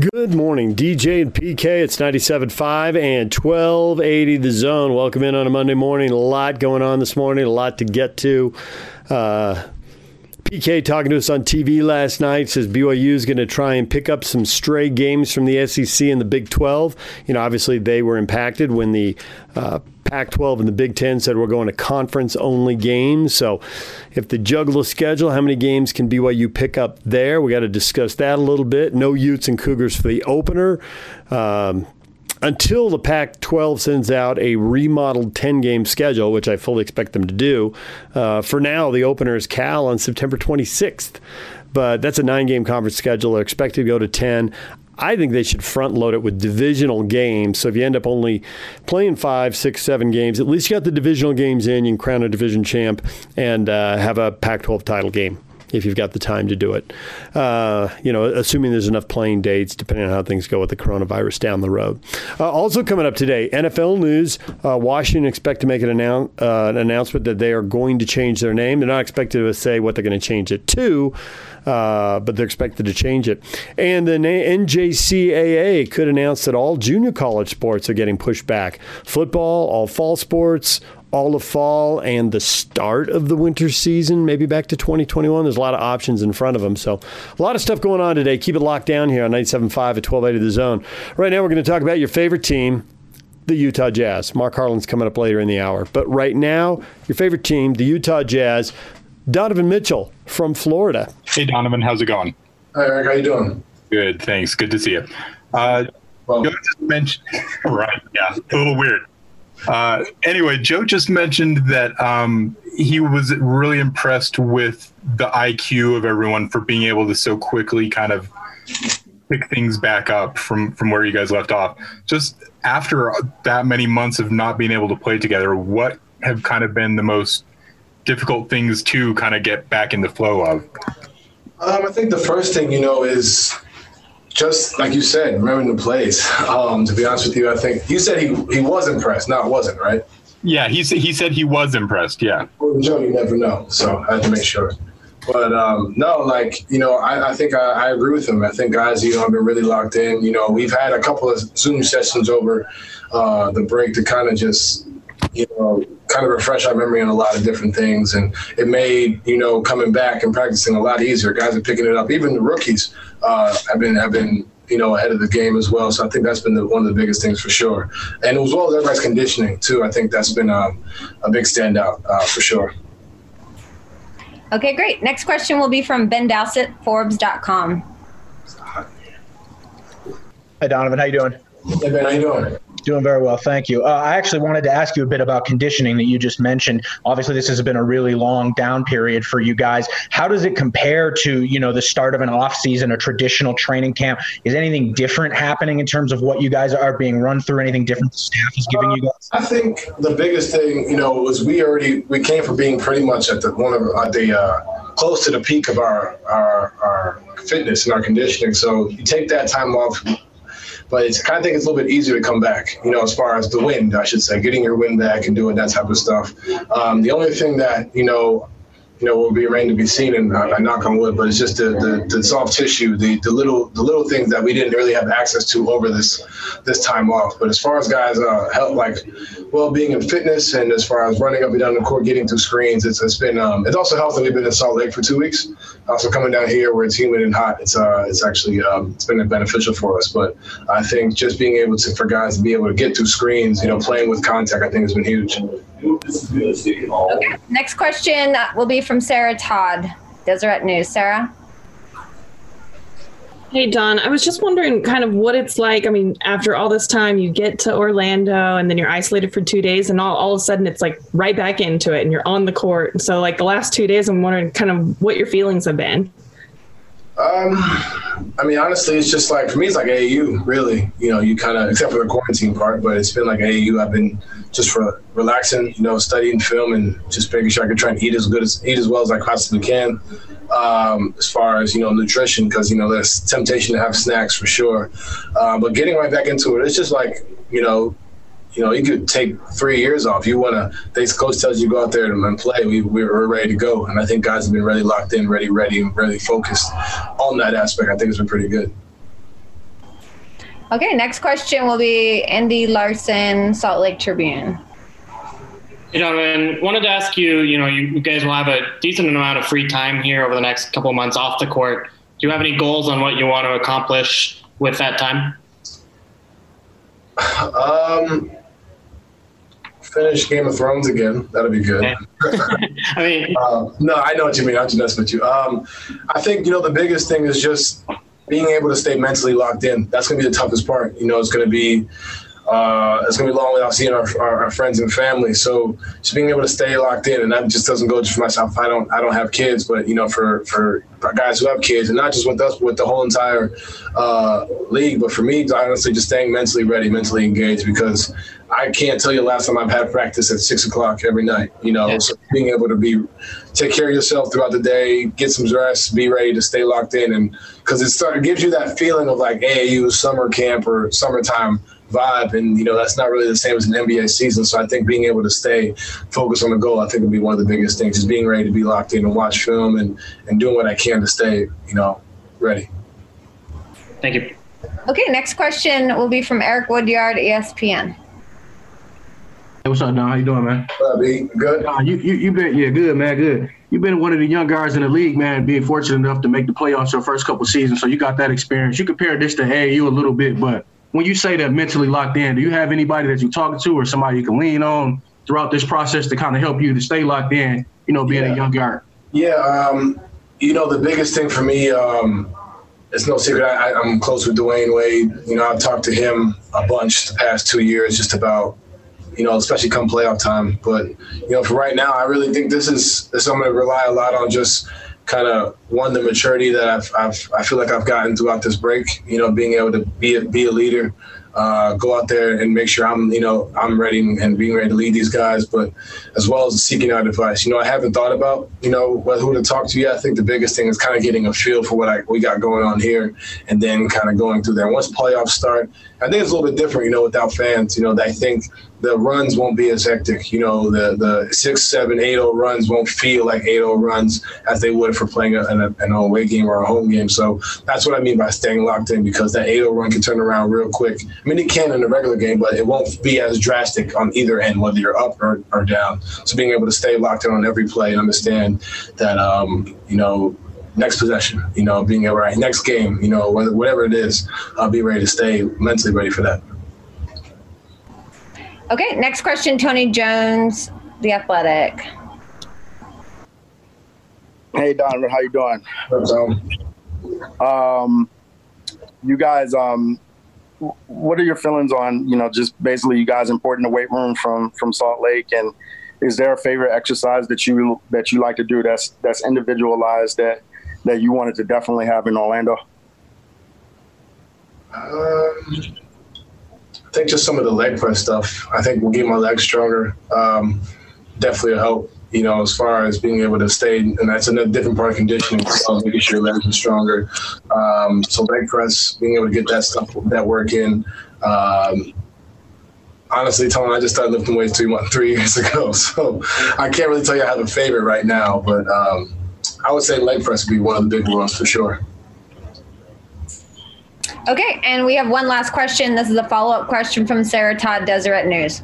Good morning, DJ and PK. It's 97.5 and 1280 the zone. Welcome in on a Monday morning. A lot going on this morning, a lot to get to. Uh, PK talking to us on TV last night says BYU is going to try and pick up some stray games from the SEC and the Big 12. You know, obviously they were impacted when the uh, Pac 12 and the Big 10 said we're going to conference only games. So if the juggle schedule, how many games can BYU pick up there? We got to discuss that a little bit. No Utes and Cougars for the opener. Um, until the Pac 12 sends out a remodeled 10 game schedule, which I fully expect them to do. Uh, for now, the opener is Cal on September 26th. But that's a nine game conference schedule. They're expected to go to 10. I think they should front load it with divisional games. So if you end up only playing five, six, seven games, at least you got the divisional games in. You can crown a division champ and uh, have a Pac 12 title game if you've got the time to do it. Uh, you know, assuming there's enough playing dates, depending on how things go with the coronavirus down the road. Uh, also coming up today, NFL news. Uh, Washington expect to make an, annou- uh, an, announcement that they are going to change their name. They're not expected to say what they're going to change it to. Uh, but they're expected to change it. And the NJCAA could announce that all junior college sports are getting pushed back. Football, all fall sports, all of fall and the start of the winter season, maybe back to 2021. There's a lot of options in front of them. So, a lot of stuff going on today. Keep it locked down here on 97.5 at 1280 The Zone. Right now, we're going to talk about your favorite team, the Utah Jazz. Mark Harlan's coming up later in the hour. But right now, your favorite team, the Utah Jazz. Donovan Mitchell from Florida. Hey, Donovan, how's it going? Hi, Eric. How you doing? Good, thanks. Good to see you. Uh, well, Joe just mentioned, right? Yeah, a little weird. Uh, anyway, Joe just mentioned that um, he was really impressed with the IQ of everyone for being able to so quickly kind of pick things back up from from where you guys left off. Just after that many months of not being able to play together, what have kind of been the most difficult things to kind of get back in the flow of? Um, I think the first thing you know is just like you said, remembering the plays. Um, to be honest with you, I think you said he he was impressed, not wasn't, right? Yeah, he said he said he was impressed. Yeah. Well, Joe, you never know, so I had to make sure. But um, no, like you know, I, I think I, I, agree with him. I think guys, you know, have been really locked in. You know, we've had a couple of Zoom sessions over uh, the break to kind of just you know, kind of refresh our memory on a lot of different things. And it made, you know, coming back and practicing a lot easier. Guys are picking it up. Even the rookies uh, have been have been you know ahead of the game as well. So I think that's been the, one of the biggest things for sure. And as well as everybody's conditioning too. I think that's been um, a big standout uh, for sure. Okay, great. Next question will be from Ben Dowsett, Forbes.com. Hi, Donovan. How you doing? Hey, Ben. How you doing? Doing very well, thank you. Uh, I actually wanted to ask you a bit about conditioning that you just mentioned. Obviously, this has been a really long down period for you guys. How does it compare to you know the start of an off season, a traditional training camp? Is anything different happening in terms of what you guys are being run through? Anything different the staff is giving you guys? I think the biggest thing, you know, was we already we came from being pretty much at the one of uh, the uh, close to the peak of our our our fitness and our conditioning. So you take that time off but it's I kind of think it's a little bit easier to come back, you know, as far as the wind, I should say, getting your wind back and doing that type of stuff. Um, the only thing that, you know, you know, will be remain to be seen, and I, I knock on wood, but it's just the, the, the, soft tissue, the, the little the little things that we didn't really have access to over this this time off. But as far as guys uh, help like well being and fitness, and as far as running up and down the court, getting through screens, it's, it's been um, it also helps that we've been in Salt Lake for two weeks. Also coming down here where it's humid and hot, it's uh it's actually um, it's been beneficial for us. But I think just being able to for guys to be able to get through screens, you know, playing with contact, I think has been huge. Okay. Next question uh, will be from Sarah Todd, Deseret News. Sarah? Hey, Don, I was just wondering kind of what it's like. I mean, after all this time, you get to Orlando and then you're isolated for two days, and all, all of a sudden it's like right back into it and you're on the court. So, like the last two days, I'm wondering kind of what your feelings have been. Um, I mean, honestly, it's just like for me, it's like AAU. Really, you know, you kind of except for the quarantine part, but it's been like AAU. I've been just for relaxing, you know, studying film and just making sure I can try and eat as good as eat as well as I possibly can. Um, as far as you know, nutrition, because you know there's temptation to have snacks for sure. Uh, but getting right back into it, it's just like you know, you know, you could take three years off. You want to, they coach tells you go out there and play. We, we're ready to go. And I think guys have been really locked in, ready, ready, and really focused on that aspect. I think it's been pretty good. Okay, next question will be Andy Larsen, Salt Lake Tribune. You know, Donovan, wanted to ask you, you know, you guys will have a decent amount of free time here over the next couple of months off the court. Do you have any goals on what you want to accomplish with that time? Um, finish Game of Thrones again. That'll be good. I mean, uh, no, I know what you mean. I'm just messing with you. Um, I think you know the biggest thing is just being able to stay mentally locked in. That's going to be the toughest part. You know, it's going to be uh, it's gonna be long without seeing our, our, our, friends and family. So just being able to stay locked in, and that just doesn't go just for myself. I don't I don't have kids, but you know for for guys who have kids, and not just with us, but with the whole entire uh, league. But for me, honestly, just staying mentally ready, mentally engaged, because I can't tell you last time I've had practice at six o'clock every night. You know, yeah. so being able to be take care of yourself throughout the day, get some rest, be ready to stay locked in, and because it start, it gives you that feeling of like AAU summer camp or summertime vibe. And, you know, that's not really the same as an NBA season. So I think being able to stay focused on the goal, I think would be one of the biggest things, just being ready to be locked in and watch film and, and doing what I can to stay, you know, ready. Thank you. Okay, next question will be from Eric Woodyard, ESPN. Hey, what's up, Don? How you doing, man? What up, B? Good. Uh, you, you, you been, yeah, good, man, good. You've been one of the young guys in the league, man, being fortunate enough to make the playoffs your first couple seasons. So you got that experience. You compare this to AAU a little bit, but when you say that mentally locked in, do you have anybody that you're talking to or somebody you can lean on throughout this process to kind of help you to stay locked in, you know, being yeah. a young guard? Yeah, um, you know, the biggest thing for me, um, it's no secret, I, I'm close with Dwyane Wade. You know, I've talked to him a bunch the past two years just about, you know, especially come playoff time. But, you know, for right now, I really think this is, this I'm going to rely a lot on just – kind of one the maturity that I've, I've I feel like I've gotten throughout this break. You know, being able to be a, be a leader, uh, go out there and make sure I'm you know I'm ready and being ready to lead these guys, but as well as seeking out advice. You know, I haven't thought about you know who to talk to yet. I think the biggest thing is kind of getting a feel for what I, we got going on here, and then kind of going through there. Once playoffs start, I think it's a little bit different. You know, without fans. You know, I think the runs won't be as hectic. You know, the the six, seven, eight zero runs won't feel like eight zero runs as they would for playing a, an, an away game or a home game. So that's what I mean by staying locked in because that eight zero run can turn around real quick. I mean, it can in a regular game, but it won't be as drastic on either end, whether you're up or, or down. So being able to stay locked in on every play and understand that, um, you know, next possession, you know, being able right next game, you know, whether, whatever it is, I'll be ready to stay mentally ready for that. Okay, next question, Tony Jones, The Athletic. Hey, Donovan, how you doing? What's up? Um, you guys, um, what are your feelings on, you know, just basically you guys importing the weight room from from Salt Lake, and is there a favorite exercise that you that you like to do that's that's individualized that that you wanted to definitely have in Orlando? Um, I think just some of the leg press stuff. I think will get my legs stronger. Um, definitely a help. You know, as far as being able to stay, and that's a different part of conditioning. So making sure your legs are stronger. Um, so leg press, being able to get that stuff, that work in. Um, honestly, Tony, I just started lifting weights three three years ago, so I can't really tell you I have a favorite right now. But um, I would say leg press would be one of the big ones for sure. Okay, and we have one last question. This is a follow up question from Sarah Todd, Deseret News.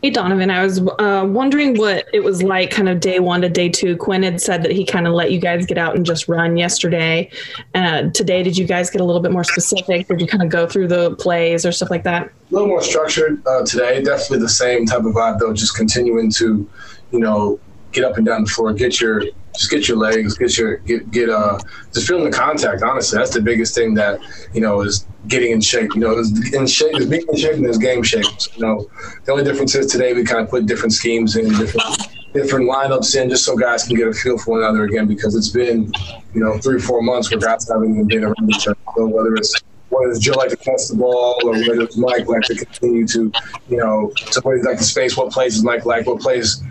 Hey, Donovan, I was uh, wondering what it was like kind of day one to day two. Quin had said that he kind of let you guys get out and just run yesterday. Uh, today, did you guys get a little bit more specific? Did you kind of go through the plays or stuff like that? A little more structured uh, today. Definitely the same type of vibe, though, just continuing to, you know, get up and down the floor, get your just get your legs, get your get get uh just feeling the contact. Honestly, that's the biggest thing that you know is getting in shape. You know, is in shape, is being in shape and there's game shape. So, you know, the only difference is today we kind of put different schemes in, different different lineups in, just so guys can get a feel for one another again. Because it's been you know three four months where guys haven't even been around each other. So whether it's whether it's Joe like to test the ball or whether it's Mike like to continue to, you know, play like the space, what plays is Mike like, what plays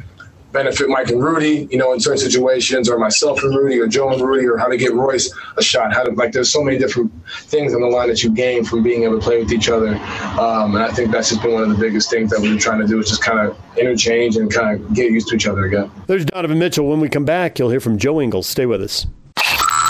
benefit Mike and Rudy, you know, in certain situations, or myself and Rudy, or Joe and Rudy, or how to get Royce a shot. How to like, there's so many different things on the line that you gain from being able to play with each other. Um, and I think that's just been one of the biggest things that we've been trying to do is just kind of interchange and kind of get used to each other again. There's Donovan Mitchell. When we come back, you'll hear from Joe Ingles. Stay with us.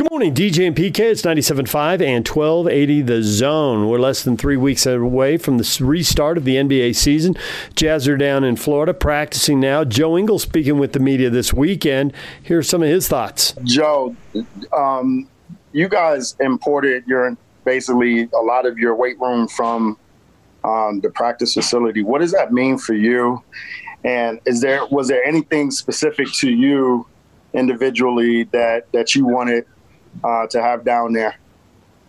Good morning, DJ and PK. It's 97.5 and 1280 The Zone. We're less than three weeks away from the restart of the NBA season. Jazz are down in Florida practicing now. Joe Ingles speaking with the media this weekend. Here's some of his thoughts. Joe, um, you guys imported your basically a lot of your weight room from um, the practice facility. What does that mean for you? And is there was there anything specific to you individually that that you wanted uh, to have down there?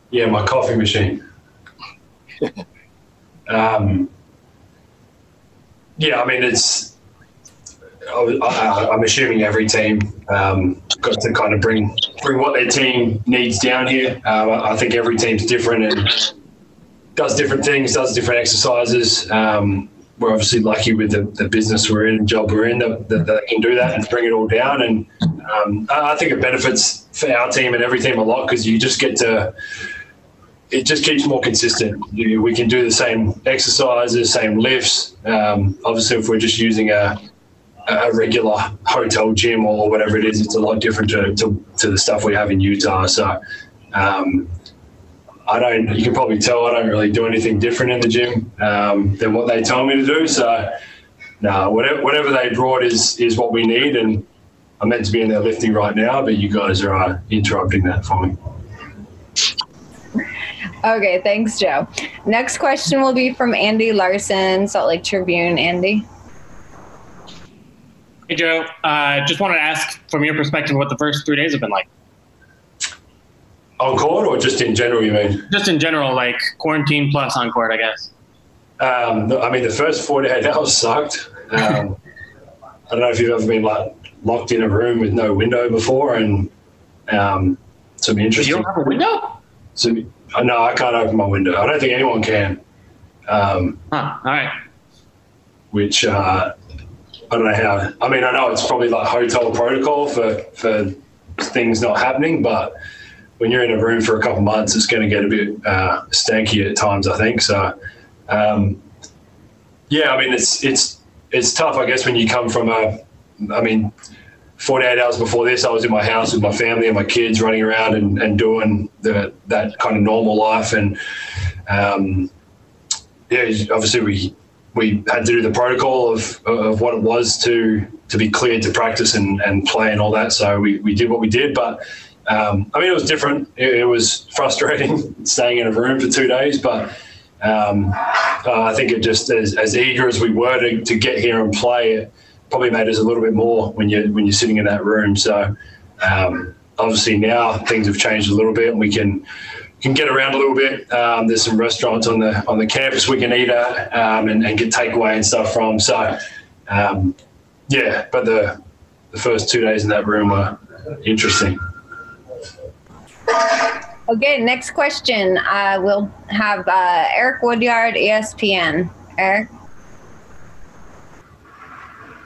Yeah, my coffee machine. um, yeah, I mean it's. I, am assuming every team um, got to kind of bring bring what their team needs down here. Um, I think every team's different and does different things, does different exercises. Um, we're obviously lucky with the, the business we're in, job we're in, that, that, they can do that and bring it all down. And um, I think it benefits for our team and every team a lot because you just get to. It just keeps more consistent. We can do the same exercises, same lifts. Um, obviously, if we're just using a, a regular hotel gym or whatever it is, it's a lot different to, to, to the stuff we have in Utah. So, um, I don't. You can probably tell I don't really do anything different in the gym um, than what they tell me to do. So, no, whatever, whatever they brought is is what we need, and I'm meant to be in there lifting right now, but you guys are uh, interrupting that for me. Okay, thanks, Joe. Next question will be from Andy Larsen, Salt Lake Tribune. Andy. Hey, Joe. Uh, just wanted to ask, from your perspective, what the first three days have been like. On court or just in general, you mean? Just in general, like quarantine plus on court, I guess. Um, I mean, the first 48 hours sucked. Um, I don't know if you've ever been like locked in a room with no window before, and um, some interesting. You don't have a window? So, uh, no, I can't open my window. I don't think anyone can. Um, huh. All right. Which uh, I don't know how. I mean, I know it's probably like hotel protocol for for things not happening, but when you're in a room for a couple months, it's going to get a bit uh, stanky at times. I think so. Um, yeah, I mean it's it's it's tough, I guess, when you come from a. I mean, 48 hours before this, I was in my house with my family and my kids, running around and, and doing the, that kind of normal life. And um, yeah, obviously we we had to do the protocol of, of what it was to to be cleared to practice and, and play and all that. So we, we did what we did, but um, I mean, it was different. It, it, was frustrating staying in a room for two days, but um, uh, I think it just as, as eager as we were to, to, get here and play, it probably made us a little bit more when you when you're sitting in that room. So um, obviously now things have changed a little bit, and we can can get around a little bit. Um, there's some restaurants on the on the campus we can eat at um, and, and, get takeaway and stuff from. So um, yeah, but the the first two days in that room were interesting. Okay, next question. Uh, we'll have uh, Eric Woodyard, ESPN. Eric?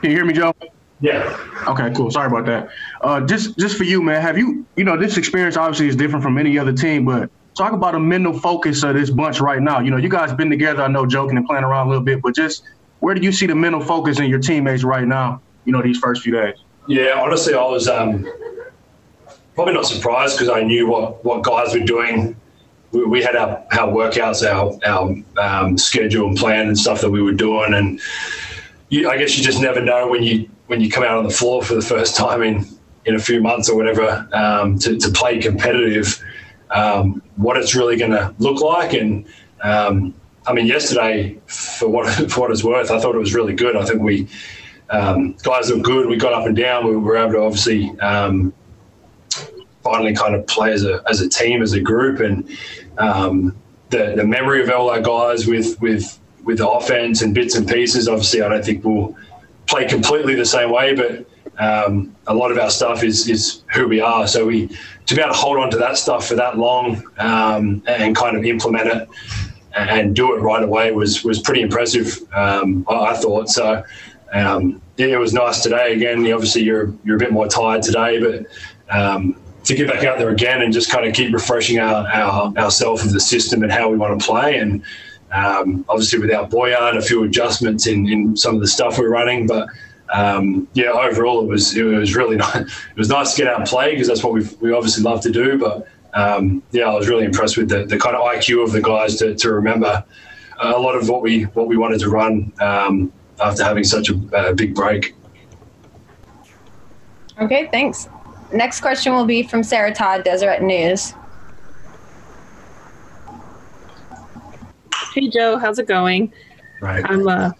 Can you hear me, Joe? Yeah. Okay, cool. Sorry about that. Uh, just just for you, man, have you you know this experience obviously is different from any other team, but talk about a mental focus of this bunch right now. You know, you guys been together, I know, joking and playing around a little bit, but just where do you see the mental focus in your teammates right now? You know, these first few days. Yeah, honestly, I was um, probably not surprised because I knew what, what guys were doing. We, we had our, our workouts, our, our um, schedule and plan and stuff that we were doing. And you, I guess you just never know when you when you come out on the floor for the first time in, in a few months or whatever um, to, to play competitive, um, what it's really going to look like. And um, I mean, yesterday, for what, for what it's worth, I thought it was really good. I think we um, guys looked good. We got up and down. We were able to obviously um, finally kind of play as a as a team, as a group, and um, the the memory of all our guys with with with the offense and bits and pieces. Obviously, I don't think we'll play completely the same way, but um, a lot of our stuff is is who we are. So we to be able to hold on to that stuff for that long um, and kind of implement it and do it right away was was pretty impressive. Um, I thought so. Um, yeah, it was nice today. Again, obviously you're you're a bit more tired today, but um, to get back out there again and just kind of keep refreshing our, our ourselves of the system and how we want to play. And um, obviously without Bojan, a few adjustments in, in some of the stuff we're running, but um, yeah, overall it was it was really nice. It was nice to get out and play because that's what we we obviously love to do. But um, yeah, I was really impressed with the, the kind of IQ of the guys to, to remember a lot of what we what we wanted to run um, after having such a, a big break. Okay, thanks. Next question will be from Sarah Todd, Deseret News. Hey Joe, how's it going? Right. I'm uh,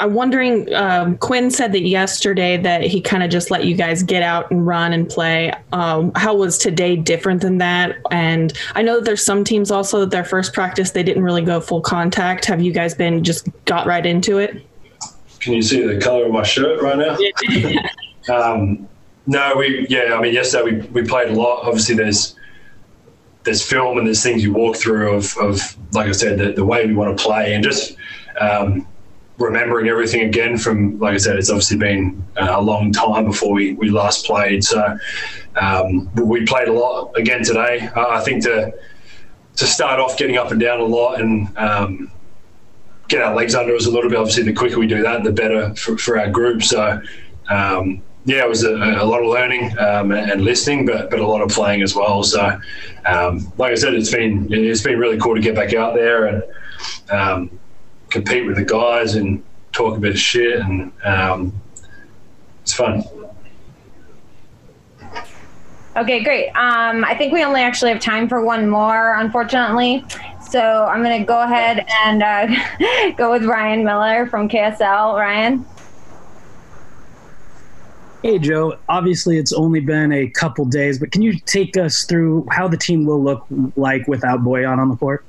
I'm wondering. Um, Quin said that yesterday that he kind of just let you guys get out and run and play. Um, how was today different than that? And I know that there's some teams also that their first practice they didn't really go full contact. Have you guys been just got right into it? Can you see the color of my shirt right now? um, no, we yeah. I mean, yesterday we, we played a lot. Obviously, there's there's film and there's things you walk through of, of like I said, the, the way we want to play and just um, remembering everything again from like I said, it's obviously been a long time before we, we last played. So um, we played a lot again today. Uh, I think to to start off getting up and down a lot and um, get our legs under us a little bit. Obviously, the quicker we do that, the better for, for our group. So um, yeah, it was a, a lot of learning um, and listening, but but a lot of playing as well. So, um, like I said, it's been it's been really cool to get back out there and um, compete with the guys and talk a bit of shit, and um, it's fun. Okay, great. Um, I think we only actually have time for one more, unfortunately. So I'm going to go ahead and uh, go with Ryan Miller from KSL. Ryan. Hey, Joe. Obviously, it's only been a couple days, but can you take us through how the team will look like without Bojan on the court?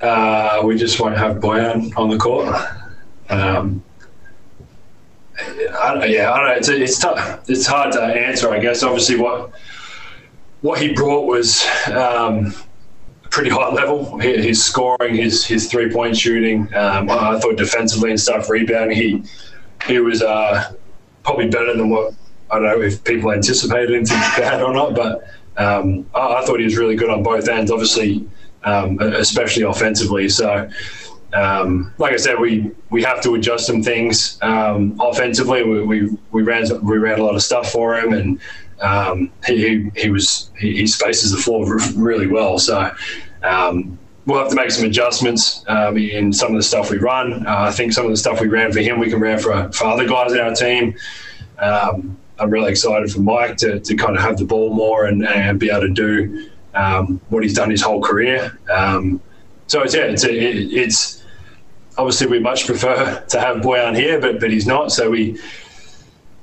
Uh, we just won't have Bojan on the court. Um, I, yeah, I don't know. It's, it's tough. It's hard to answer. I guess obviously what what he brought was um, pretty high level. His scoring, his his three point shooting. Um, I thought defensively and stuff, rebounding. He he was uh, probably better than what I don't know if people anticipated him to be bad or not, but um, I, I, thought he was really good on both ends. Obviously, um, especially offensively. So, um, like I said, we we have to adjust some things um, offensively. We, we, we ran we ran a lot of stuff for him, and um, he, he was he, he, spaces the floor really well. So. We'll have to make some adjustments um, in some of the stuff we run. Uh, I think some of the stuff we ran for him, we can run for, for other guys in our team. Um, I'm really excited for Mike to, to kind of have the ball more and, and be able to do um, what he's done his whole career. Um, so it's, yeah, it's, it, it's obviously we much prefer to have Bojan here, but but he's not. So we,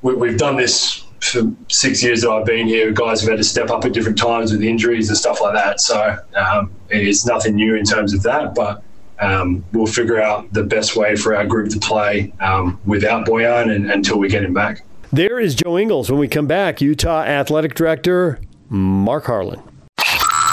we have done this for six years that I've been here, guys have had to step up at different times with injuries and stuff like that. So um, it's nothing new in terms of that, but um, we'll figure out the best way for our group to play um, without Bojan and, until we get him back. There is Joe Ingles. When we come back, Utah Athletic Director Mark Harlan.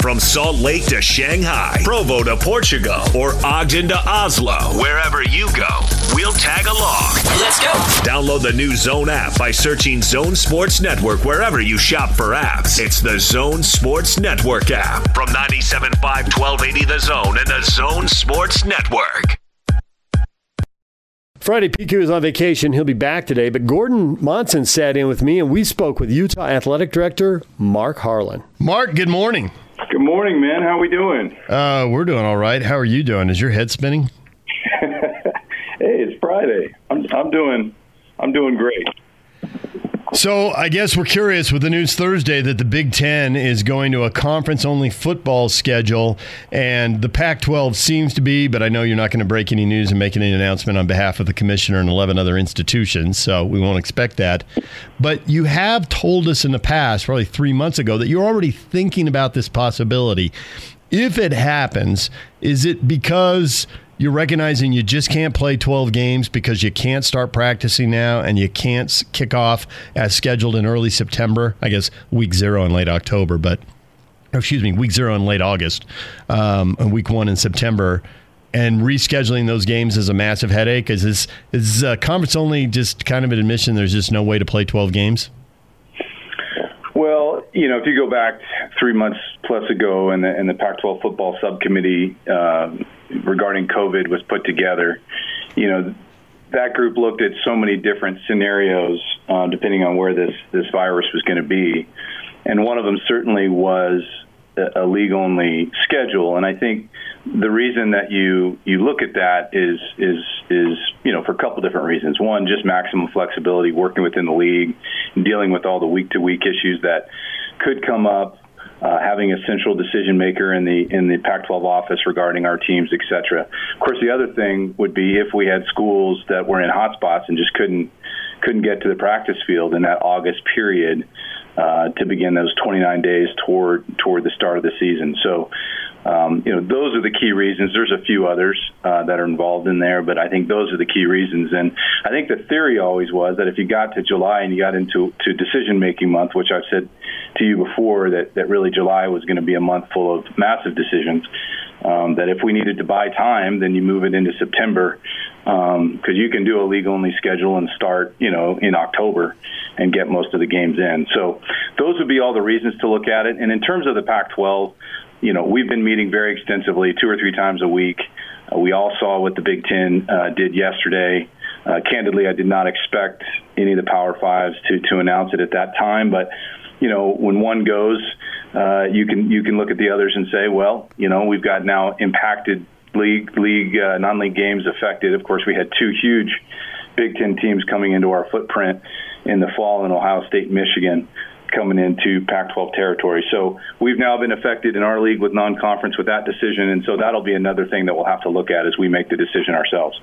From Salt Lake to Shanghai, Provo to Portugal, or Ogden to Oslo, wherever you go, we'll tag along. Let's go. Download the new Zone app by searching Zone Sports Network wherever you shop for apps. It's the Zone Sports Network app from 97.5 1280 The Zone and the Zone Sports Network. Friday, PK is on vacation. He'll be back today, but Gordon Monson sat in with me and we spoke with Utah Athletic Director Mark Harlan. Mark, good morning. Good morning, man. How are we doing? Uh, we're doing all right. How are you doing? Is your head spinning? hey, it's Friday. I'm, I'm doing I'm doing great. So I guess we're curious with the news Thursday that the Big Ten is going to a conference-only football schedule, and the Pac-12 seems to be. But I know you're not going to break any news and make any announcement on behalf of the commissioner and 11 other institutions, so we won't expect that. But you have told us in the past, probably three months ago, that you're already thinking about this possibility. If it happens, is it because you're recognizing you just can't play 12 games because you can't start practicing now and you can't kick off as scheduled in early September. I guess week zero in late October, but excuse me, week zero in late August, um, and week one in September. And rescheduling those games is a massive headache. Is this is uh, conference only just kind of an admission? There's just no way to play 12 games. You know, if you go back three months plus ago, and the, and the Pac-12 football subcommittee uh, regarding COVID was put together, you know, that group looked at so many different scenarios uh, depending on where this this virus was going to be, and one of them certainly was a, a league only schedule. And I think the reason that you you look at that is is is you know for a couple different reasons. One, just maximum flexibility, working within the league, dealing with all the week to week issues that could come up uh, having a central decision maker in the in the Pac-12 office regarding our teams, etc. Of course, the other thing would be if we had schools that were in hotspots and just couldn't couldn't get to the practice field in that August period uh, to begin those 29 days toward toward the start of the season. So um, you know, those are the key reasons. There's a few others uh, that are involved in there, but I think those are the key reasons. And I think the theory always was that if you got to July and you got into to decision making month, which I've said to you before, that that really July was going to be a month full of massive decisions. Um, that if we needed to buy time, then you move it into September because um, you can do a league only schedule and start, you know, in October and get most of the games in. So those would be all the reasons to look at it. And in terms of the Pac-12 you know, we've been meeting very extensively, two or three times a week. Uh, we all saw what the Big Ten uh, did yesterday. Uh, candidly, I did not expect any of the Power Fives to to announce it at that time, but you know, when one goes, uh, you can you can look at the others and say, well, you know, we've got now impacted league league uh, non-league games affected. Of course, we had two huge Big Ten teams coming into our footprint in the fall in Ohio State, Michigan coming into Pac-12 territory. So we've now been affected in our league with non-conference with that decision, and so that'll be another thing that we'll have to look at as we make the decision ourselves.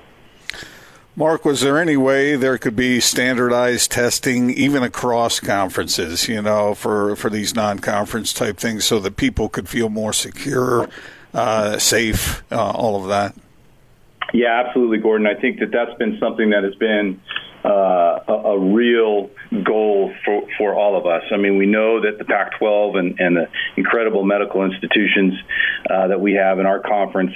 Mark, was there any way there could be standardized testing even across conferences, you know, for, for these non conference type things so that people could feel more secure, uh, safe, uh, all of that? Yeah, absolutely, Gordon. I think that that's been something that has been uh, a, real goal for, for all of us. I mean, we know that the Pac 12 and, and, the incredible medical institutions uh, that we have in our conference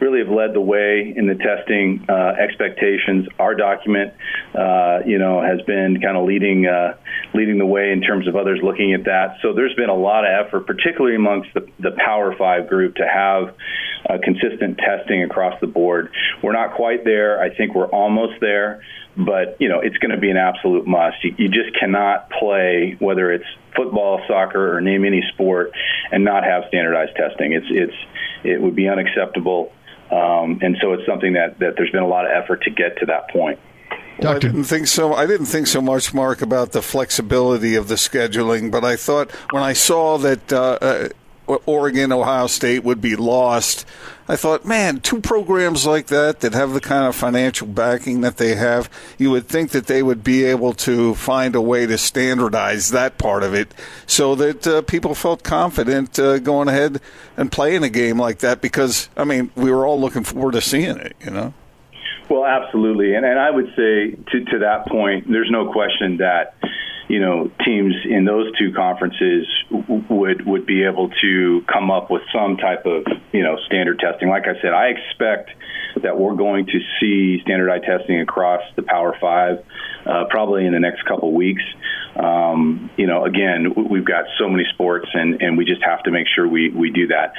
really have led the way in the testing uh, expectations. Our document, uh, you know, has been kind of leading uh, leading the way in terms of others looking at that. So there's been a lot of effort, particularly amongst the, the Power Five group, to have uh, consistent testing across the board. We're not quite there. I think we're almost there but you know it's going to be an absolute must. You, you, just cannot play whether it's football, soccer, or name any sport and not have standardized testing. It's it's it would be unacceptable, um, and so it's something that that there's been a lot of effort to get to that point. Well, I didn't think so. I didn't think so much, Mark, about the flexibility of the scheduling, but I thought when I saw that uh, uh Oregon, Ohio State would be lost. I thought, man, two programs like that that have the kind of financial backing that they have, you would think that they would be able to find a way to standardize that part of it so that uh, people felt confident uh, going ahead and playing a game like that because, I mean, we were all looking forward to seeing it, you know? Well, absolutely. And, and I would say to, to that point, there's no question that you know teams in those two conferences would would be able to come up with some type of you know standard testing. Like I said, I expect that we're going to see standardized testing across the Power Five uh, probably in the next couple weeks. Um, you know, again, we've got so many sports, and and we just have to make sure we we do that.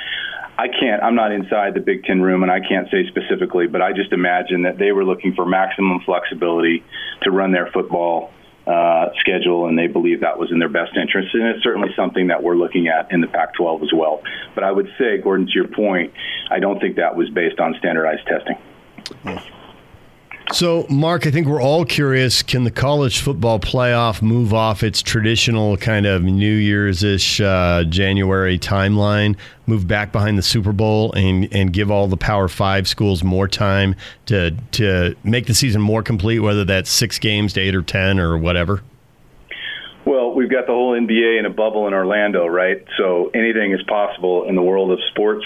I can't. I'm not inside the Big Ten room, and I can't say specifically, but I just imagine that they were looking for maximum flexibility to run their football uh, schedule, and they believe that was in their best interest. And it's certainly something that we're looking at in the Pac 12 as well. But I would say, Gordon, to your point, I don't think that was based on standardized testing. So, Mark, I think we're all curious can the college football playoff move off its traditional kind of New Year's ish uh, January timeline, move back behind the Super Bowl, and, and give all the Power Five schools more time to, to make the season more complete, whether that's six games to eight or 10 or whatever? Well, we've got the whole NBA in a bubble in Orlando, right? So anything is possible in the world of sports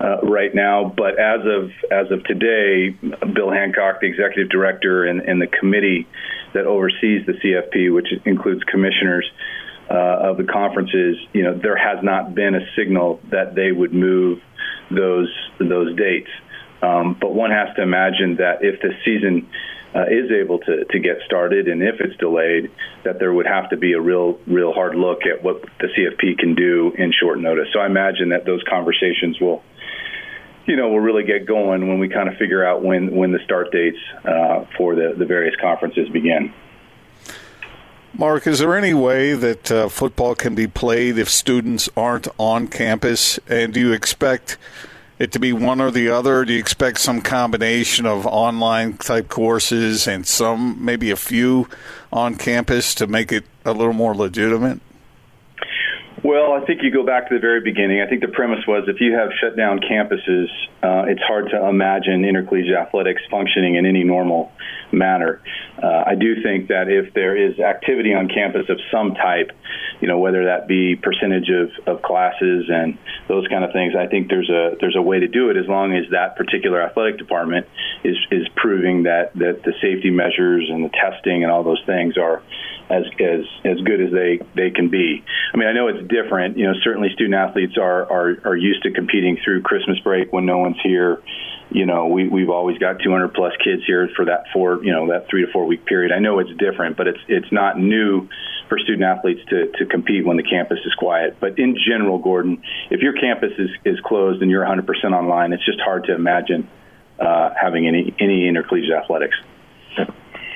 uh, right now. But as of as of today, Bill Hancock, the executive director, and, and the committee that oversees the CFP, which includes commissioners uh, of the conferences, you know, there has not been a signal that they would move those those dates. Um, but one has to imagine that if the season uh, is able to, to get started, and if it's delayed, that there would have to be a real real hard look at what the CFP can do in short notice. So I imagine that those conversations will, you know, we'll really get going when we kind of figure out when when the start dates uh, for the the various conferences begin. Mark, is there any way that uh, football can be played if students aren't on campus? And do you expect it to be one or the other? Do you expect some combination of online type courses and some, maybe a few on campus to make it a little more legitimate? Well, I think you go back to the very beginning. I think the premise was if you have shut down campuses, uh, it's hard to imagine intercollegiate athletics functioning in any normal manner. Uh, I do think that if there is activity on campus of some type, you know, whether that be percentage of, of classes and those kind of things, I think there's a there's a way to do it as long as that particular athletic department is is proving that that the safety measures and the testing and all those things are as as as good as they they can be. I mean, I know it's different. You know, certainly student athletes are are are used to competing through Christmas break when no one's here. You know, we we've always got 200 plus kids here for that four you know that three to four week period. I know it's different, but it's it's not new for student athletes to, to compete when the campus is quiet. But in general, Gordon, if your campus is, is closed and you're 100% online, it's just hard to imagine uh, having any any intercollegiate athletics.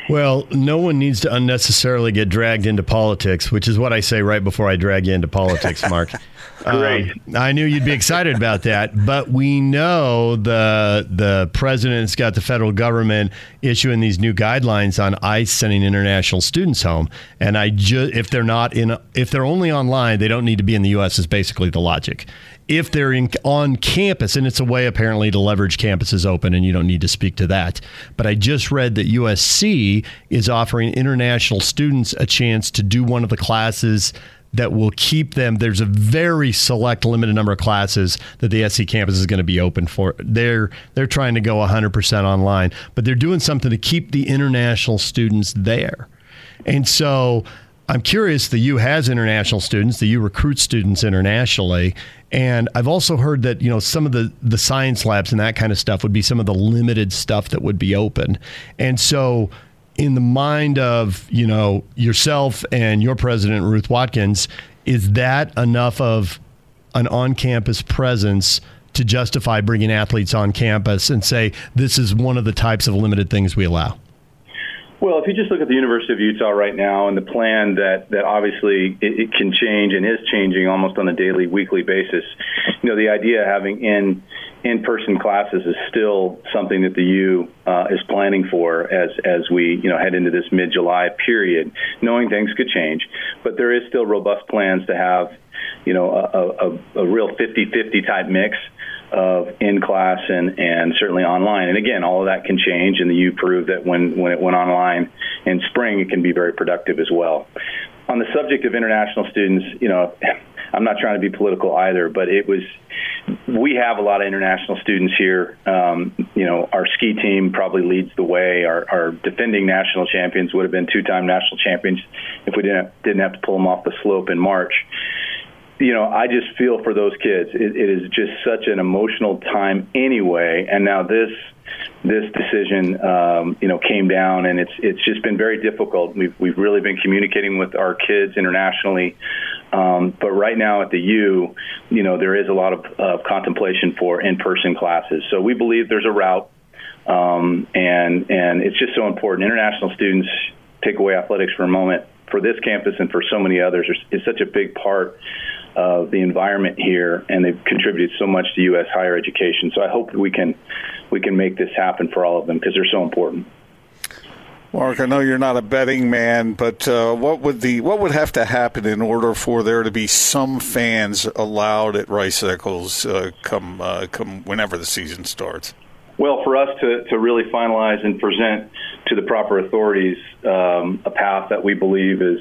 Well, no one needs to unnecessarily get dragged into politics, which is what I say right before I drag you into politics, Mark. Great. Um, I knew you'd be excited about that, but we know the the president's got the federal government issuing these new guidelines on ICE sending international students home, and I just if they're not in if they're only online, they don't need to be in the U.S. Is basically the logic if they're in, on campus, and it's a way apparently to leverage campuses open, and you don't need to speak to that. But I just read that USC is offering international students a chance to do one of the classes that will keep them. There's a very select, limited number of classes that the SC campus is going to be open for. They're they're trying to go 100% online, but they're doing something to keep the international students there. And so I'm curious, the U has international students, the U recruits students internationally. And I've also heard that, you know, some of the, the science labs and that kind of stuff would be some of the limited stuff that would be open. And so, in the mind of, you know, yourself and your president, Ruth Watkins, is that enough of an on campus presence to justify bringing athletes on campus and say this is one of the types of limited things we allow? Well, if you just look at the University of Utah right now and the plan that, that obviously it, it, can change and is changing almost on a daily, weekly basis, you know, the idea of having in in-person classes is still something that the U uh, is planning for as as we you know head into this mid-July period, knowing things could change, but there is still robust plans to have you know a, a, a real 50-50 type mix of in class and, and certainly online. And again, all of that can change, and the U proved that when, when it went online in spring, it can be very productive as well. On the subject of international students, you know, I'm not trying to be political either, but it was we have a lot of international students here. Um, you know, our ski team probably leads the way. Our, our defending national champions would have been two-time national champions if we didn't didn't have to pull them off the slope in March you know, I just feel for those kids. It, it is just such an emotional time anyway, and now this this decision, um, you know, came down, and it's it's just been very difficult. We've we've really been communicating with our kids internationally, um, but right now at the U, you know, there is a lot of, contemplation for in-person classes. So we believe there's a route, um, and and it's just so important. International students take away athletics for a moment for this campus and for so many others is such a big part of the environment here, and they've contributed so much to U.S. higher education. So I hope we can we can make this happen for all of them because they're so important. Mark, I know you're not a betting man, but uh, what would the what would have to happen in order for there to be some fans allowed at Rice Eccles uh, come uh, come whenever the season starts? Well, for us to, to really finalize and present to the proper authorities um, a path that we believe is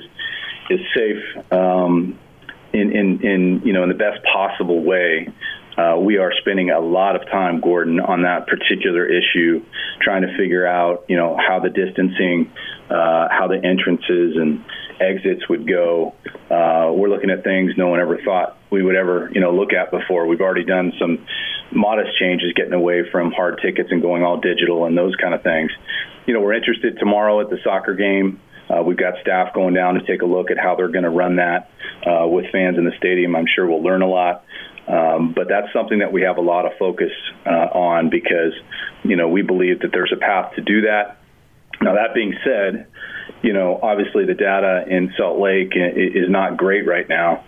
is safe um, in, in, in you know in the best possible way. Uh, we are spending a lot of time, Gordon, on that particular issue, trying to figure out, you know, how the distancing, uh, how the entrances and exits would go. Uh, we're looking at things no one ever thought we would ever, you know, look at before. We've already done some modest changes, getting away from hard tickets and going all digital and those kind of things. You know, we're interested tomorrow at the soccer game. Uh, we've got staff going down to take a look at how they're going to run that uh, with fans in the stadium. I'm sure we'll learn a lot. Um, but that's something that we have a lot of focus uh, on because, you know, we believe that there's a path to do that. Now, that being said, you know, obviously the data in Salt Lake is not great right now.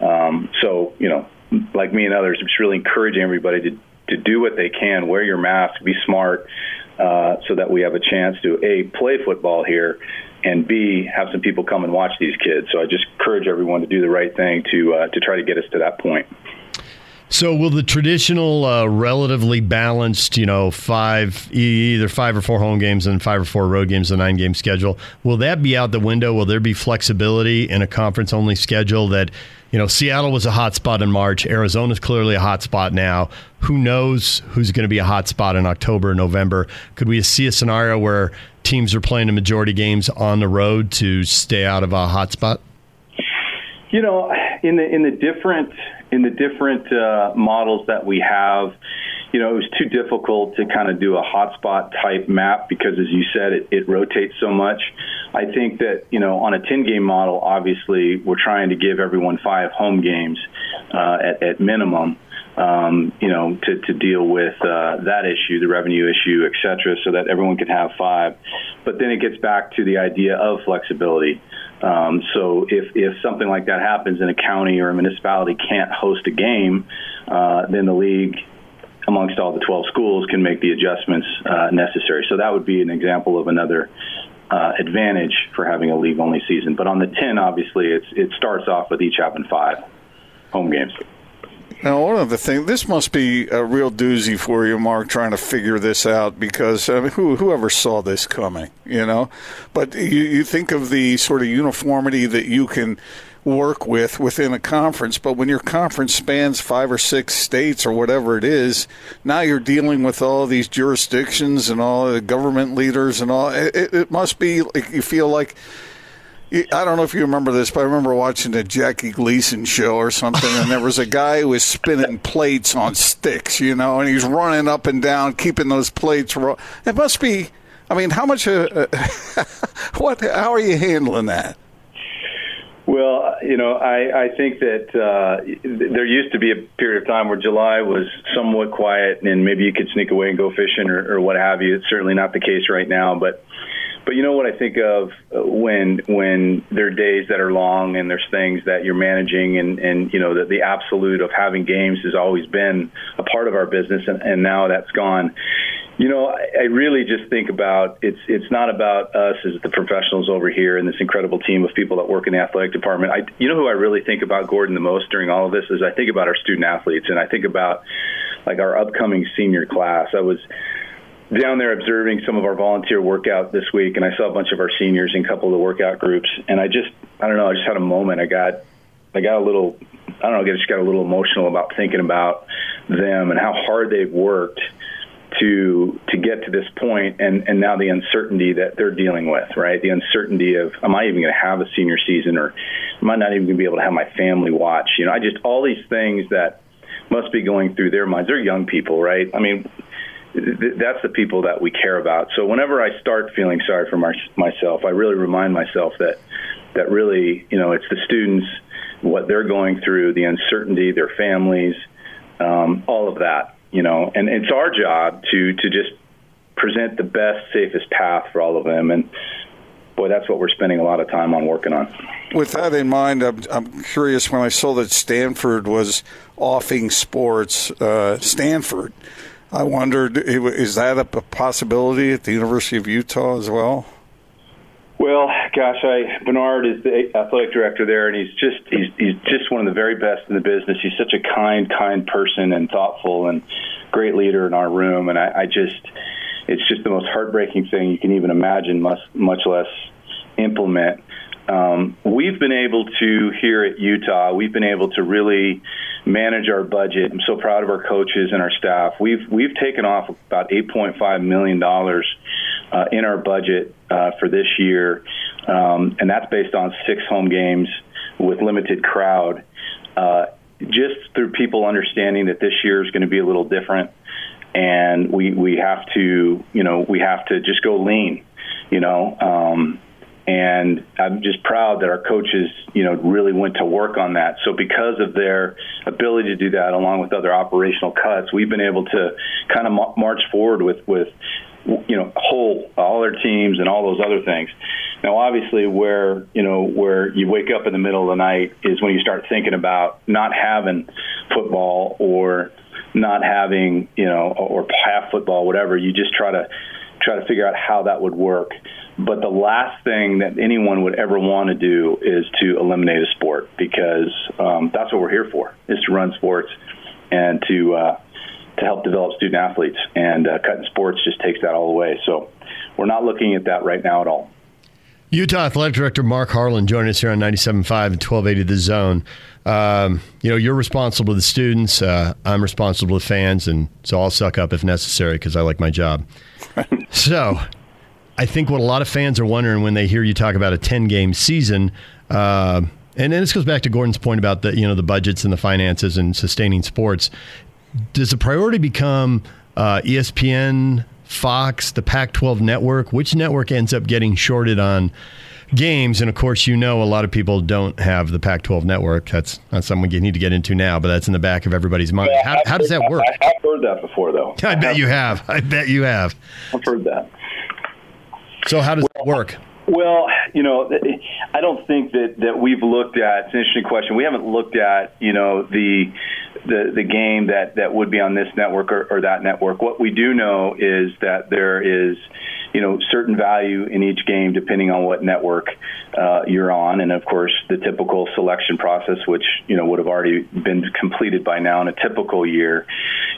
Um, so, you know, like me and others, I'm just really encouraging everybody to, to do what they can, wear your mask, be smart, uh, so that we have a chance to A, play football here, and B, have some people come and watch these kids. So I just encourage everyone to do the right thing to, uh, to try to get us to that point. So, will the traditional, uh, relatively balanced, you know, five either five or four home games and five or four road games, the nine game schedule, will that be out the window? Will there be flexibility in a conference only schedule that, you know, Seattle was a hot spot in March, Arizona's clearly a hot spot now. Who knows who's going to be a hot spot in October, November? Could we see a scenario where teams are playing the majority games on the road to stay out of a hot spot? You know, in the in the different in the different uh, models that we have, you know, it was too difficult to kind of do a hotspot type map because, as you said, it, it rotates so much. I think that, you know, on a 10 game model, obviously, we're trying to give everyone five home games uh, at, at minimum. Um, you know, to, to deal with uh, that issue, the revenue issue, et cetera, so that everyone can have five. But then it gets back to the idea of flexibility. Um, so if, if something like that happens and a county or a municipality can't host a game, uh, then the league, amongst all the 12 schools, can make the adjustments uh, necessary. So that would be an example of another uh, advantage for having a league-only season. But on the 10, obviously, it's, it starts off with each having five home games. Now, one of the things, this must be a real doozy for you, Mark, trying to figure this out because I mean, who, whoever saw this coming, you know? But you, you think of the sort of uniformity that you can work with within a conference, but when your conference spans five or six states or whatever it is, now you're dealing with all these jurisdictions and all the government leaders and all. It, it must be like you feel like I don't know if you remember this, but I remember watching the Jackie Gleason show or something, and there was a guy who was spinning plates on sticks, you know, and he's running up and down, keeping those plates. Ro- it must be. I mean, how much? Uh, what? How are you handling that? Well, you know, I, I think that uh, there used to be a period of time where July was somewhat quiet, and maybe you could sneak away and go fishing or, or what have you. It's certainly not the case right now, but but you know what I think of uh, when when there are days that are long and there's things that you're managing and and you know that the absolute of having games has always been a part of our business and, and now that's gone. You know, I, I really just think about it's it's not about us as the professionals over here and this incredible team of people that work in the athletic department. I you know who I really think about Gordon the most during all of this is I think about our student athletes and I think about like our upcoming senior class. I was down there observing some of our volunteer workout this week, and I saw a bunch of our seniors in a couple of the workout groups, and I just, I don't know, I just had a moment. I got, I got a little, I don't know, I just got a little emotional about thinking about them and how hard they've worked to to get to this point and and now the uncertainty that they're dealing with right? The uncertainty of am i even going to have a senior season or am i not even going to be able to have my family watch? You know i just all these things that must be going through their minds. They're young people right? I mean that's the people that we care about. So whenever I start feeling sorry for my, myself, I really remind myself that that really, you know, it's the students, what they're going through, the uncertainty, their families, um, all of that, you know, and it's our job to to just present the best, safest path for all of them, and boy, that's what we're spending a lot of time on working on. With that in mind, I'm, I'm curious when I saw that Stanford was offing sports, uh, Stanford I wondered, is that a possibility at the University of Utah as well? Well, gosh, I Bernard is the athletic director there, and he's just he's he's just one of the very best in the business. He's such a kind, kind person and thoughtful and great leader in our room. And I, I just, it's just the most heartbreaking thing you can even imagine, much much less implement. Um, we've been able to here at Utah, we've been able to really manage our budget. I'm so proud of our coaches and our staff. We've we've taken off about 8.5 million dollars uh, in our budget uh, for this year, um, and that's based on six home games with limited crowd. Uh, just through people understanding that this year is going to be a little different, and we we have to you know we have to just go lean, you know. Um, and I'm just proud that our coaches, you know, really went to work on that. So because of their ability to do that, along with other operational cuts, we've been able to kind of march forward with with you know whole all their teams and all those other things. Now, obviously, where you know where you wake up in the middle of the night is when you start thinking about not having football or not having you know or half football, whatever. You just try to try to figure out how that would work. But the last thing that anyone would ever want to do is to eliminate a sport because um, that's what we're here for: is to run sports and to uh, to help develop student athletes. And uh, cutting sports just takes that all away. So we're not looking at that right now at all. Utah Athletic Director Mark Harlan joining us here on 97.5 and 1280 The Zone. Um, you know, you're responsible to the students. Uh, I'm responsible to fans, and so I'll suck up if necessary because I like my job. so I think what a lot of fans are wondering when they hear you talk about a 10 game season, uh, and, and this goes back to Gordon's point about the you know the budgets and the finances and sustaining sports. Does the priority become uh, ESPN, Fox, the Pac-12 network? Which network ends up getting shorted on? Games. And of course, you know, a lot of people don't have the Pac 12 network. That's not something we need to get into now, but that's in the back of everybody's mind. Yeah, how, how does that work? I have heard that before, though. I bet you have. I bet you have. I've heard that. So, how does well, that work? Well, you know, I don't think that, that we've looked at. It's an interesting question. We haven't looked at, you know, the the the game that that would be on this network or, or that network. What we do know is that there is you know certain value in each game depending on what network uh, you're on, and of course the typical selection process, which you know would have already been completed by now in a typical year.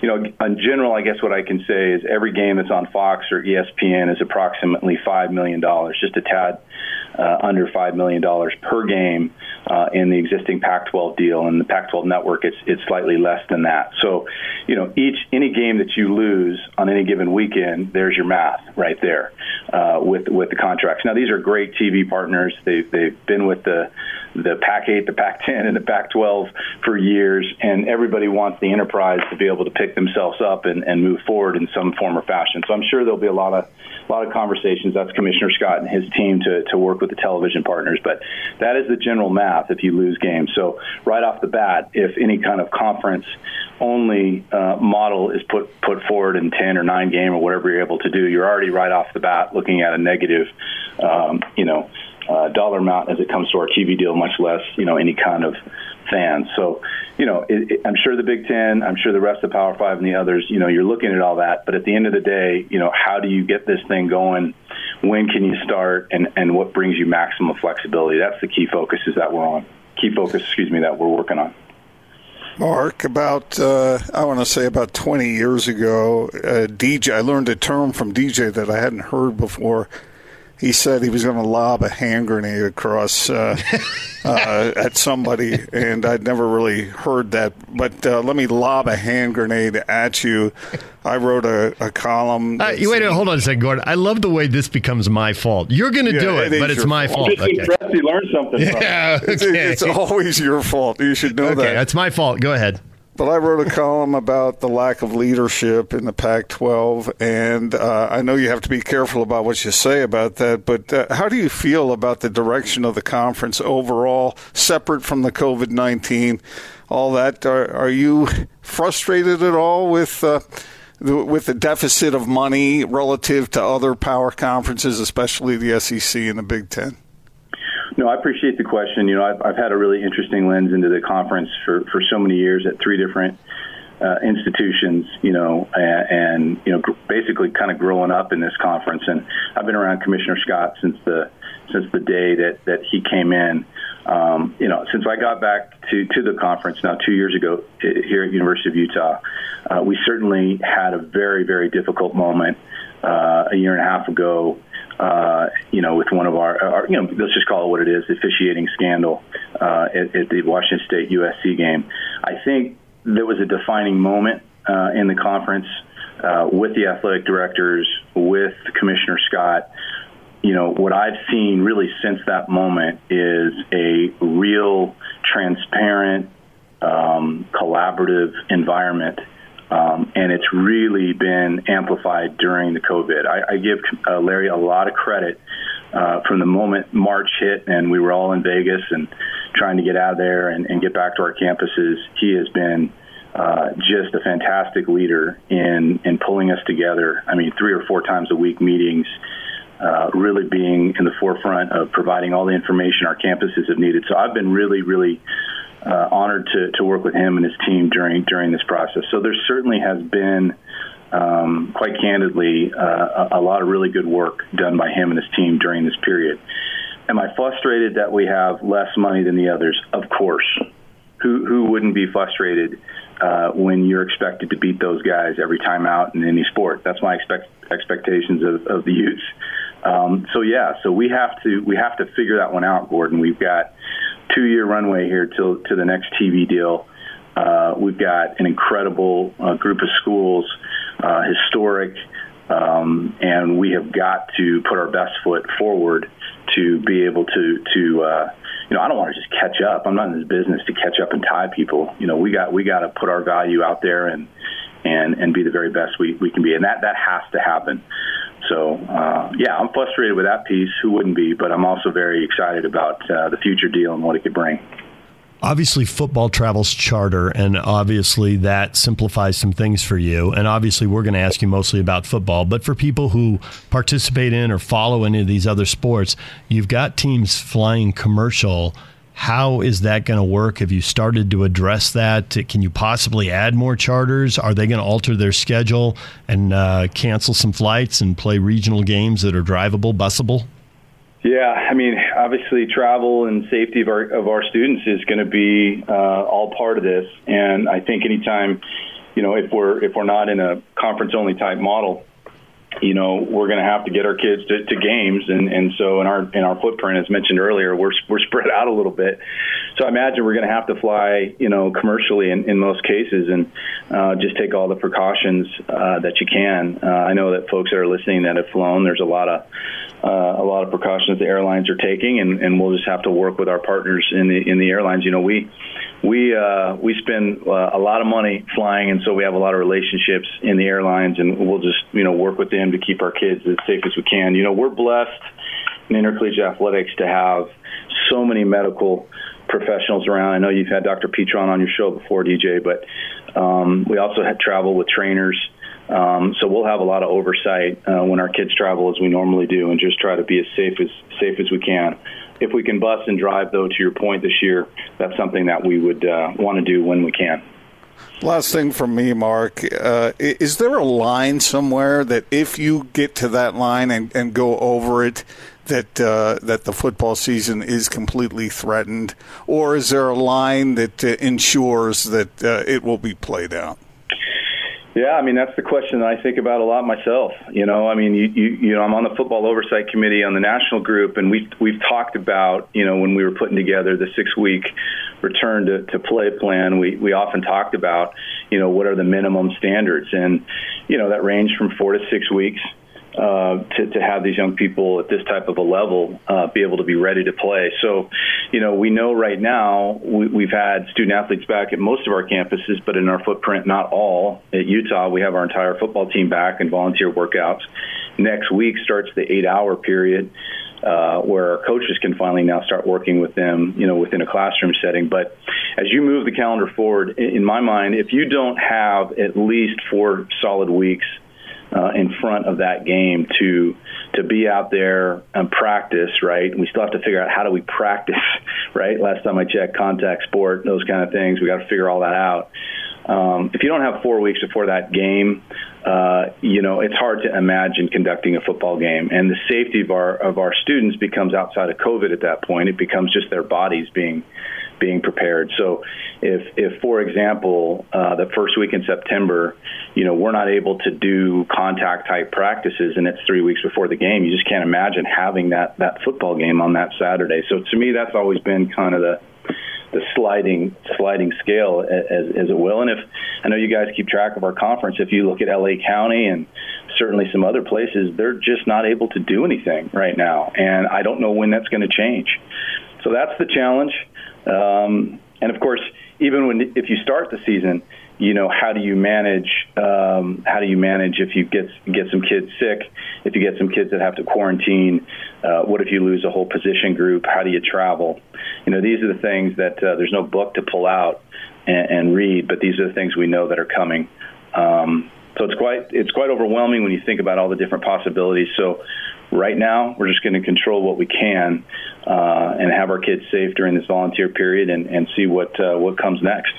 You know, in general, I guess what I can say is every game that's on Fox or ESPN is approximately five million dollars, just a tad uh, under $5 million per game uh, in the existing Pac-12 deal. And the Pac-12 network, it's, it's slightly less than that. So, you know, each any game that you lose on any given weekend, there's your math right there uh, with with the contracts. Now, these are great TV partners. They've, they've been with the the Pac-8, the Pac-10, and the Pac-12 for years, and everybody wants the enterprise to be able to pick themselves up and, and move forward in some form or fashion. So I'm sure there'll be a lot of a lot of conversations. That's Commissioner Scott and his team to, to work with the television partners. But that is the general math if you lose games. So right off the bat, if any kind of conference only uh, model is put put forward in 10 or 9 game or whatever you're able to do, you're already right off the bat looking at a negative, um, you know, uh, dollar amount as it comes to our TV deal, much less you know any kind of fans. So, you know, it, it, I'm sure the Big Ten, I'm sure the rest of Power Five and the others, you know, you're looking at all that. But at the end of the day, you know, how do you get this thing going? When can you start? And and what brings you maximum flexibility? That's the key focus is that we're on. Key focus, excuse me, that we're working on. Mark, about uh, I want to say about 20 years ago, uh, DJ. I learned a term from DJ that I hadn't heard before he said he was going to lob a hand grenade across uh, uh, at somebody, and I'd never really heard that. But uh, let me lob a hand grenade at you. I wrote a, a column. Uh, you wait, hold on a second, Gordon. I love the way this becomes my fault. You're going to yeah, do it, it but it's my fault. I'm just okay. impressed you learned something. Yeah, okay. it's, it's, always your fault. You should know okay, that. That's my fault. Go ahead. But I wrote a column about the lack of leadership in the Pac 12, and uh, I know you have to be careful about what you say about that, but uh, how do you feel about the direction of the conference overall, separate from the COVID 19, all that? Are, are, you frustrated at all with. Uh, the, with the deficit of money relative to other power conferences, especially the SEC and the Big Ten? No, I appreciate the question. You know, I've, I've had a really interesting lens into the conference for, for so many years at three different uh, institutions, you know, and, and you know, basically kind of growing up in this conference. And I've been around Commissioner Scott since the since the day that that he came in. Um, you know, since I got back to to the conference now two years ago eh, here at University of Utah, uh, we certainly had a very very difficult moment uh, a year and a half ago. Uh, you know, with one of our, our, you know, let's just call it what it is, officiating scandal uh, at, at the Washington State USC game. I think there was a defining moment uh, in the conference uh, with the athletic directors, with Commissioner Scott. You know, what I've seen really since that moment is a real transparent, um, collaborative environment. Um, and it's really been amplified during the COVID. I, I give uh, Larry a lot of credit uh, from the moment March hit and we were all in Vegas and trying to get out of there and, and get back to our campuses. He has been uh, just a fantastic leader in in pulling us together. I mean, three or four times a week meetings, uh, really being in the forefront of providing all the information our campuses have needed. So I've been really, really uh, honored to, to work with him and his team during during this process. So there certainly has been. Um, quite candidly, uh, a, a lot of really good work done by him and his team during this period. Am I frustrated that we have less money than the others? Of course. Who, who wouldn't be frustrated uh, when you're expected to beat those guys every time out in any sport? That's my expect, expectations of, of the youths. Um, so yeah, so we have to we have to figure that one out, Gordon. We've got two year runway here till to the next TV deal. Uh, we've got an incredible uh, group of schools, uh, historic, um, and we have got to put our best foot forward to be able to to uh, you know I don't want to just catch up. I'm not in this business to catch up and tie people. You know we got we got to put our value out there and and and be the very best we, we can be, and that that has to happen. So uh, yeah, I'm frustrated with that piece. Who wouldn't be? But I'm also very excited about uh, the future deal and what it could bring obviously football travels charter and obviously that simplifies some things for you and obviously we're going to ask you mostly about football but for people who participate in or follow any of these other sports you've got teams flying commercial how is that going to work? Have you started to address that? Can you possibly add more charters? Are they going to alter their schedule and uh, cancel some flights and play regional games that are drivable busable yeah, I mean, obviously, travel and safety of our of our students is going to be uh, all part of this. And I think anytime, you know, if we're if we're not in a conference only type model, you know, we're going to have to get our kids to, to games, and and so in our in our footprint, as mentioned earlier, we're we're spread out a little bit. So I imagine we're going to have to fly, you know, commercially in, in most cases, and uh, just take all the precautions uh, that you can. Uh, I know that folks that are listening that have flown, there's a lot of uh, a lot of precautions the airlines are taking, and, and we'll just have to work with our partners in the in the airlines. You know, we we uh, we spend uh, a lot of money flying, and so we have a lot of relationships in the airlines, and we'll just you know work with them to keep our kids as safe as we can. You know, we're blessed in intercollegiate athletics to have so many medical professionals around. I know you've had Dr. Petron on your show before, DJ, but um, we also had travel with trainers. Um, so we'll have a lot of oversight uh, when our kids travel as we normally do, and just try to be as safe as safe as we can. If we can bus and drive, though, to your point this year, that's something that we would uh, want to do when we can. Last thing from me, Mark. Uh, is there a line somewhere that if you get to that line and, and go over it, that uh, that the football season is completely threatened, or is there a line that uh, ensures that uh, it will be played out? Yeah, I mean that's the question that I think about a lot myself. You know, I mean, you, you you know, I'm on the football oversight committee on the national group, and we we've talked about you know when we were putting together the six week return to, to play plan, we we often talked about you know what are the minimum standards, and you know that range from four to six weeks uh, to, to have these young people at this type of a level uh, be able to be ready to play. So, you know, we know right now we, we've had student athletes back at most of our campuses, but in our footprint, not all. At Utah, we have our entire football team back and volunteer workouts. Next week starts the eight-hour period. Uh, where our coaches can finally now start working with them, you know, within a classroom setting. But as you move the calendar forward, in my mind, if you don't have at least four solid weeks uh, in front of that game to to be out there and practice. Right, we still have to figure out how do we practice. Right, last time I checked, contact sport, those kind of things. We got to figure all that out. um, if you don't have four weeks before that game, uh, you know it's hard to imagine conducting a football game, and the safety of our of our students becomes outside of COVID at that point. It becomes just their bodies being being prepared. So, if, if for example, uh, the first week in September, you know, we're not able to do contact type practices, and it's three weeks before the game, you just can't imagine having that that football game on that Saturday. So, to me, that's always been kind of the the sliding sliding scale as, as it will. And if I know you guys keep track of our conference, if you look at LA County and certainly some other places, they're just not able to do anything right now, and I don't know when that's going to change. So that's the challenge. Um, and of course, even when if you start the season, you know how do you manage um, how do you manage if you get get some kids sick if you get some kids that have to quarantine uh, what if you lose a whole position group? How do you travel? You know these are the things that uh, there's no book to pull out and, and, read but these are the things we know that are coming. Um, so it's quite it's quite overwhelming when you think about all the different possibilities. So right now we're just going to control what we can uh, and have our kids safe during this volunteer period and, and see what uh, what comes next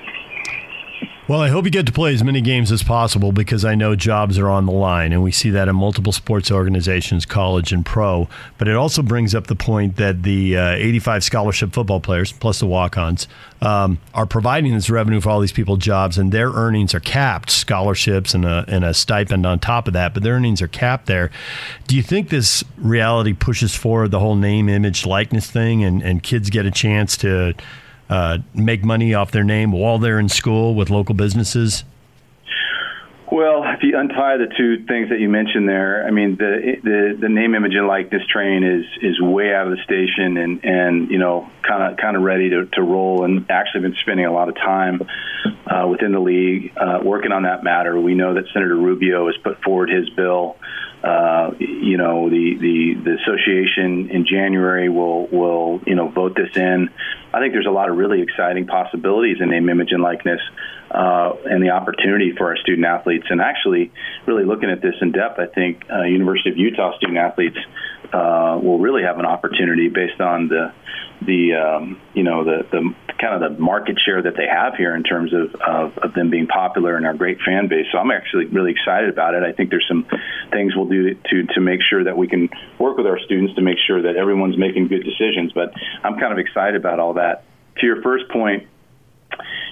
well, I hope you get to play as many games as possible because I know jobs are on the line, and we see that in multiple sports organizations, college and pro. But it also brings up the point that the uh, 85 scholarship football players, plus the walk ons, um, are providing this revenue for all these people jobs, and their earnings are capped scholarships and a, and a stipend on top of that, but their earnings are capped there. Do you think this reality pushes forward the whole name, image, likeness thing, and, and kids get a chance to? Uh, make money off their name while they're in school with local businesses? Well, if you untie the two things that you mentioned there, I mean the the, the name, image, and likeness train is is way out of the station and and you know kind of kind of ready to, to roll. And actually been spending a lot of time uh, within the league uh, working on that matter. We know that Senator Rubio has put forward his bill uh, you know, the, the, the association in January will, will, you know, vote this in. I think there's a lot of really exciting possibilities in name, image, and likeness uh, and the opportunity for our student athletes. And actually, really looking at this in depth, I think uh, University of Utah student athletes uh, will really have an opportunity based on the the um, you know the the kind of the market share that they have here in terms of, of, of them being popular and our great fan base. So I'm actually really excited about it. I think there's some things we'll do to to make sure that we can work with our students to make sure that everyone's making good decisions. But I'm kind of excited about all that. To your first point,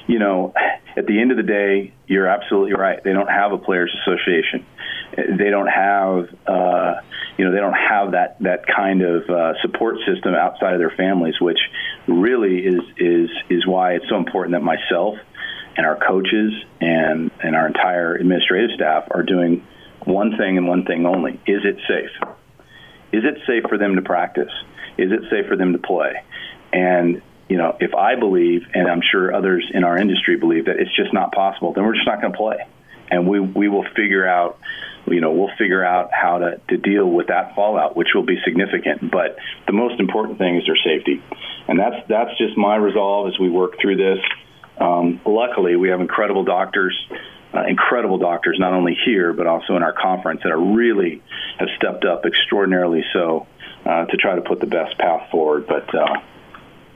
you know, at the end of the day, you're absolutely right. They don't have a players' association. They don't have, uh, you know, they don't have that that kind of uh, support system outside of their families, which really is is is why it's so important that myself and our coaches and and our entire administrative staff are doing one thing and one thing only: is it safe? Is it safe for them to practice? Is it safe for them to play? And you know, if I believe, and I'm sure others in our industry believe that it's just not possible, then we're just not going to play, and we we will figure out, you know, we'll figure out how to to deal with that fallout, which will be significant. But the most important thing is their safety, and that's that's just my resolve as we work through this. Um, luckily, we have incredible doctors. Uh, incredible doctors, not only here but also in our conference, that are really have stepped up extraordinarily so uh, to try to put the best path forward. But uh,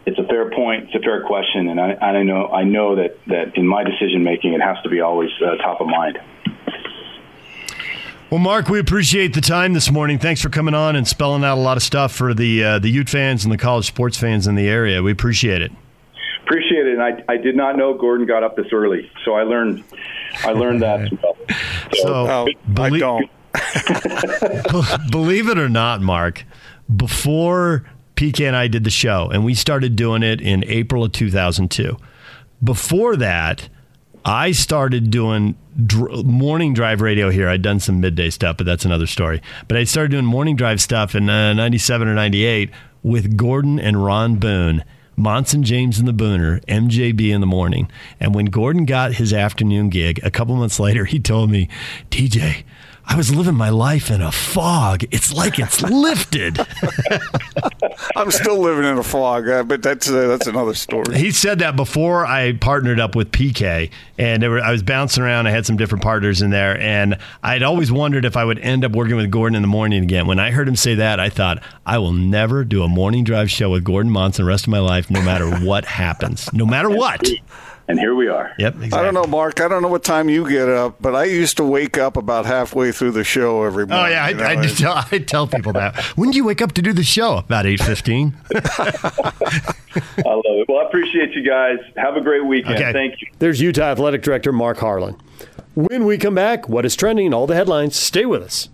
it's a fair point. It's a fair question, and I, I know I know that that in my decision making, it has to be always uh, top of mind. Well, Mark, we appreciate the time this morning. Thanks for coming on and spelling out a lot of stuff for the uh, the Ute fans and the college sports fans in the area. We appreciate it. Appreciate it. And I, I did not know Gordon got up this early, so I learned I learned that. So, so believe, I don't. believe it or not, Mark, before PK and I did the show, and we started doing it in April of 2002. Before that, I started doing dr- morning drive radio here. I'd done some midday stuff, but that's another story. But I started doing morning drive stuff in uh, 97 or 98 with Gordon and Ron Boone. Monson James and the Booner, MJB in the morning. And when Gordon got his afternoon gig, a couple months later, he told me, DJ, I was living my life in a fog. It's like it's lifted. I'm still living in a fog, uh, but that's uh, that's another story. He said that before I partnered up with PK, and were, I was bouncing around. I had some different partners in there, and I'd always wondered if I would end up working with Gordon in the morning again. When I heard him say that, I thought I will never do a morning drive show with Gordon Monson the rest of my life, no matter what happens, no matter what. and here we are. Yep. I don't know, Mark. I don't know what time you get up, but I used to wake up about halfway through the show every morning. Oh yeah, I, you know, I, just tell, I tell people that. When do you wake up to do the show? About eight fifteen. I love it. Well, I appreciate you guys. Have a great weekend. Okay. Thank you. There's Utah Athletic Director Mark Harlan. When we come back, what is trending? All the headlines. Stay with us.